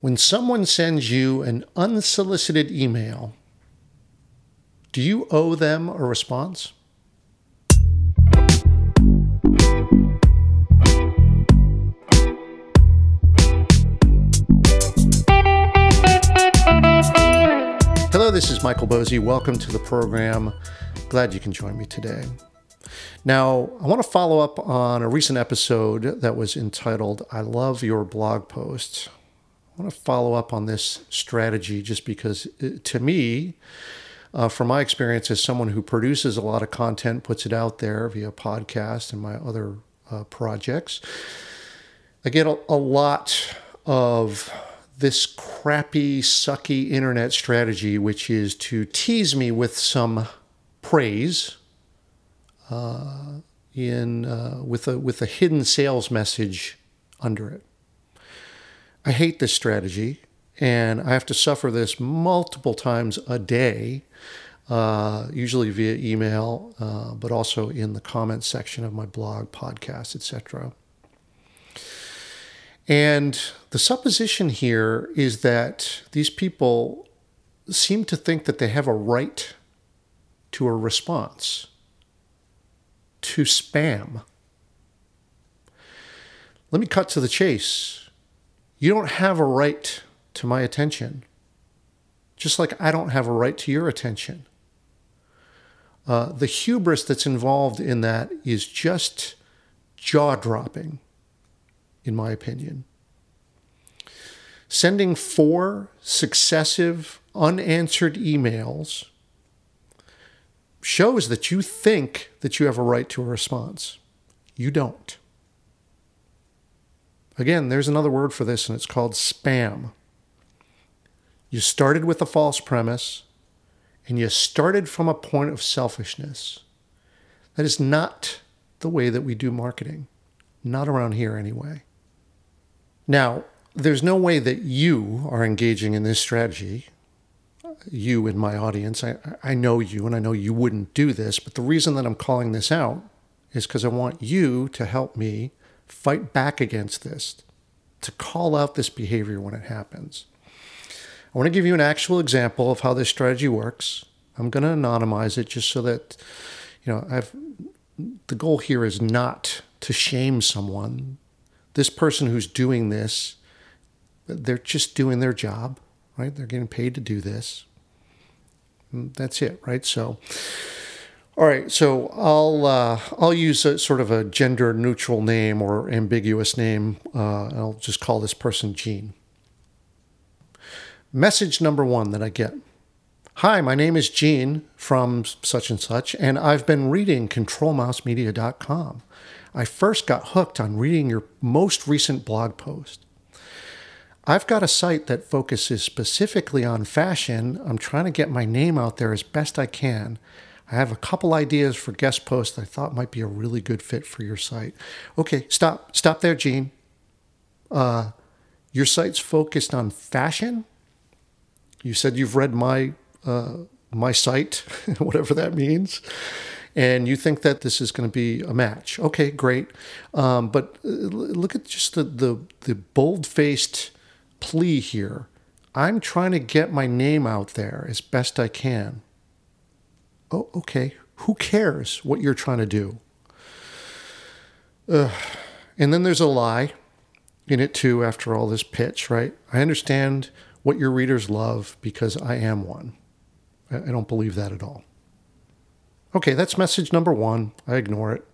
When someone sends you an unsolicited email, do you owe them a response? Hello, this is Michael Boezi. Welcome to the program. Glad you can join me today. Now, I want to follow up on a recent episode that was entitled I Love Your Blog Post. I want to follow up on this strategy just because, uh, to me, uh, from my experience as someone who produces a lot of content, puts it out there via podcast and my other uh, projects, I get a, a lot of this crappy, sucky internet strategy, which is to tease me with some praise uh, in uh, with a with a hidden sales message under it. I hate this strategy, and I have to suffer this multiple times a day, uh, usually via email, uh, but also in the comments section of my blog, podcast, etc. And the supposition here is that these people seem to think that they have a right to a response, to spam. Let me cut to the chase. You don't have a right to my attention, just like I don't have a right to your attention. Uh, the hubris that's involved in that is just jaw dropping, in my opinion. Sending four successive unanswered emails shows that you think that you have a right to a response. You don't. Again, there's another word for this, and it's called spam. You started with a false premise, and you started from a point of selfishness. That is not the way that we do marketing, not around here anyway. Now, there's no way that you are engaging in this strategy. You in my audience, I, I know you and I know you wouldn't do this, but the reason that I'm calling this out is because I want you to help me fight back against this, to call out this behavior when it happens. I want to give you an actual example of how this strategy works. I'm going to anonymize it just so that, you know, I've, the goal here is not to shame someone. This person who's doing this, they're just doing their job, right? They're getting paid to do this. That's it, right? So, all right, so I'll uh, I'll use a sort of a gender neutral name or ambiguous name. Uh, I'll just call this person Jean. Message number one that I get. Hi, my name is Jean from such and such, and I've been reading ControlMouseMedia.com. I first got hooked on reading your most recent blog post. I've got a site that focuses specifically on fashion. I'm trying to get my name out there as best I can I have a couple ideas for guest posts I thought might be a really good fit for your site. Okay, stop, stop there, Gene. Uh, your site's focused on fashion. You said you've read my uh, my site, whatever that means, and you think that this is going to be a match. Okay, great. Um, but uh, look at just the the, the bold faced plea here. I'm trying to get my name out there as best I can oh, okay, who cares what you're trying to do? Uh, and then there's a lie in it too, after all this pitch, right? I understand what your readers love because I am one. I don't believe that at all. Okay, that's message number one. I ignore it.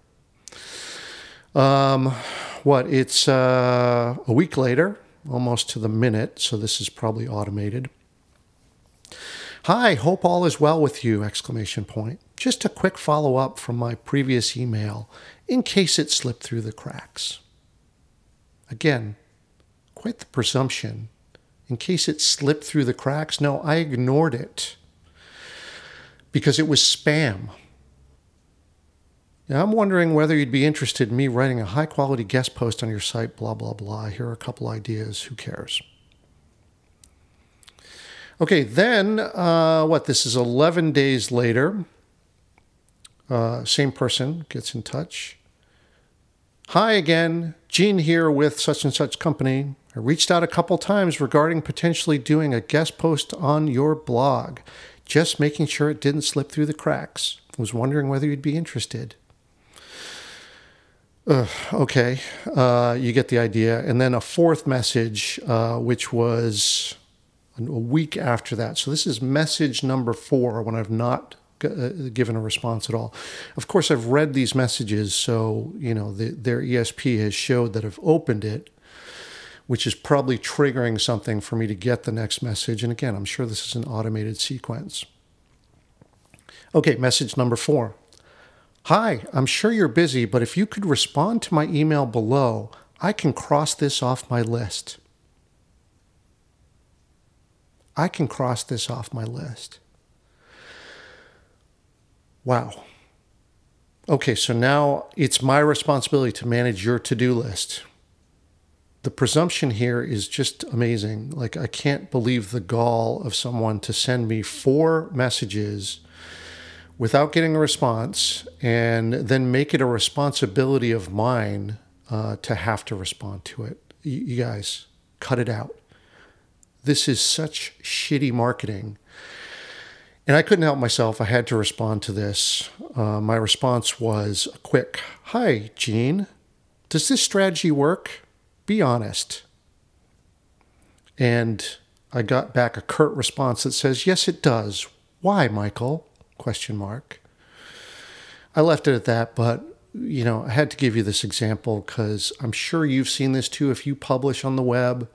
Um, what? It's uh, a week later, almost to the minute, so this is probably automated. Hi, hope all is well with you! Exclamation point. Just a quick follow up from my previous email in case it slipped through the cracks. Again, quite the presumption. In case it slipped through the cracks, no, I ignored it because it was spam. Now, I'm wondering whether you'd be interested in me writing a high quality guest post on your site, blah, blah, blah. Here are a couple ideas. Who cares? Okay, then uh, what? This is 11 days later. Uh, same person gets in touch. Hi again, Gene here with such and such company. I reached out a couple times regarding potentially doing a guest post on your blog, just making sure it didn't slip through the cracks. Was wondering whether you'd be interested. Okay, uh, you get the idea. And then a fourth message, uh, which was a week after that. So this is message number four when I've not uh, given a response at all. Of course, I've read these messages, so you know the, their ESP has showed that I've opened it, which is probably triggering something for me to get the next message. And again, I'm sure this is an automated sequence. Okay, message number four. Hi, I'm sure you're busy, but if you could respond to my email below, I can cross this off my list. I can cross this off my list. Wow. Okay, so now it's my responsibility to manage your to do list. The presumption here is just amazing. Like, I can't believe the gall of someone to send me four messages without getting a response and then make it a responsibility of mine uh, to have to respond to it. You, you guys, cut it out. This is such shitty marketing. And I couldn't help myself. I had to respond to this. Uh, my response was a quick Hi, Gene. Does this strategy work? Be honest. And I got back a curt response that says, Yes, it does. Why, Michael? question mark. I left it at that, but you know, I had to give you this example because I'm sure you've seen this too. If you publish on the web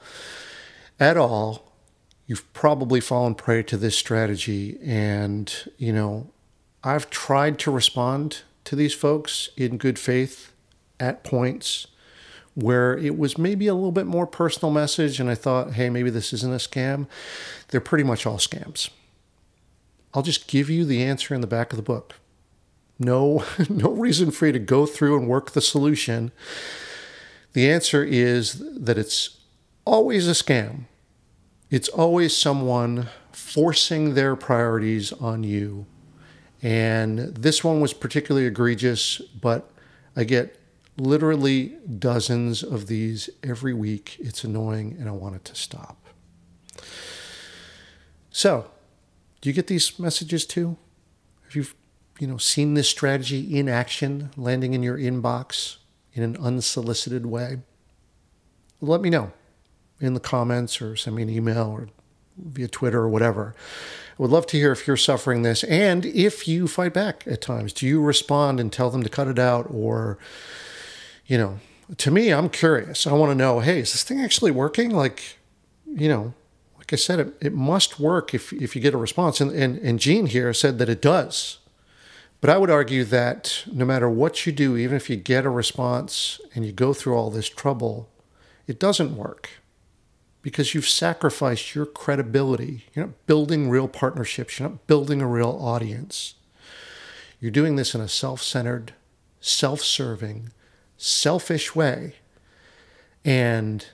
at all, you've probably fallen prey to this strategy. And, you know, I've tried to respond to these folks in good faith at points where it was maybe a little bit more personal message and I thought, hey, maybe this isn't a scam. They're pretty much all scams. I'll just give you the answer in the back of the book. No, no reason for you to go through and work the solution. The answer is that it's always a scam. It's always someone forcing their priorities on you. And this one was particularly egregious, but I get literally dozens of these every week. It's annoying and I want it to stop. So, do you get these messages too? Have you, you know, seen this strategy in action, landing in your inbox in an unsolicited way? Let me know in the comments or send me an email or via Twitter or whatever. I would love to hear if you're suffering this and if you fight back at times. Do you respond and tell them to cut it out or, you know, to me, I'm curious. I want to know, hey, is this thing actually working? Like, you know, like I said, it, it must work if, if you get a response. And, and, and Gene here said that it does. But I would argue that no matter what you do, even if you get a response and you go through all this trouble, it doesn't work because you've sacrificed your credibility. You're not building real partnerships, you're not building a real audience. You're doing this in a self centered, self serving, selfish way. And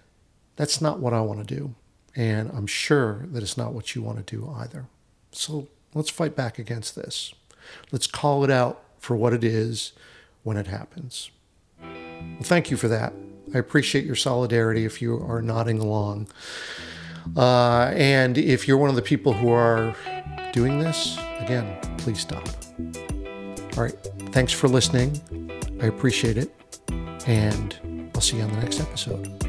that's not what I want to do. And I'm sure that it's not what you want to do either. So let's fight back against this. Let's call it out for what it is when it happens. Well, thank you for that. I appreciate your solidarity if you are nodding along. Uh, and if you're one of the people who are doing this, again, please stop. All right. Thanks for listening. I appreciate it. And I'll see you on the next episode.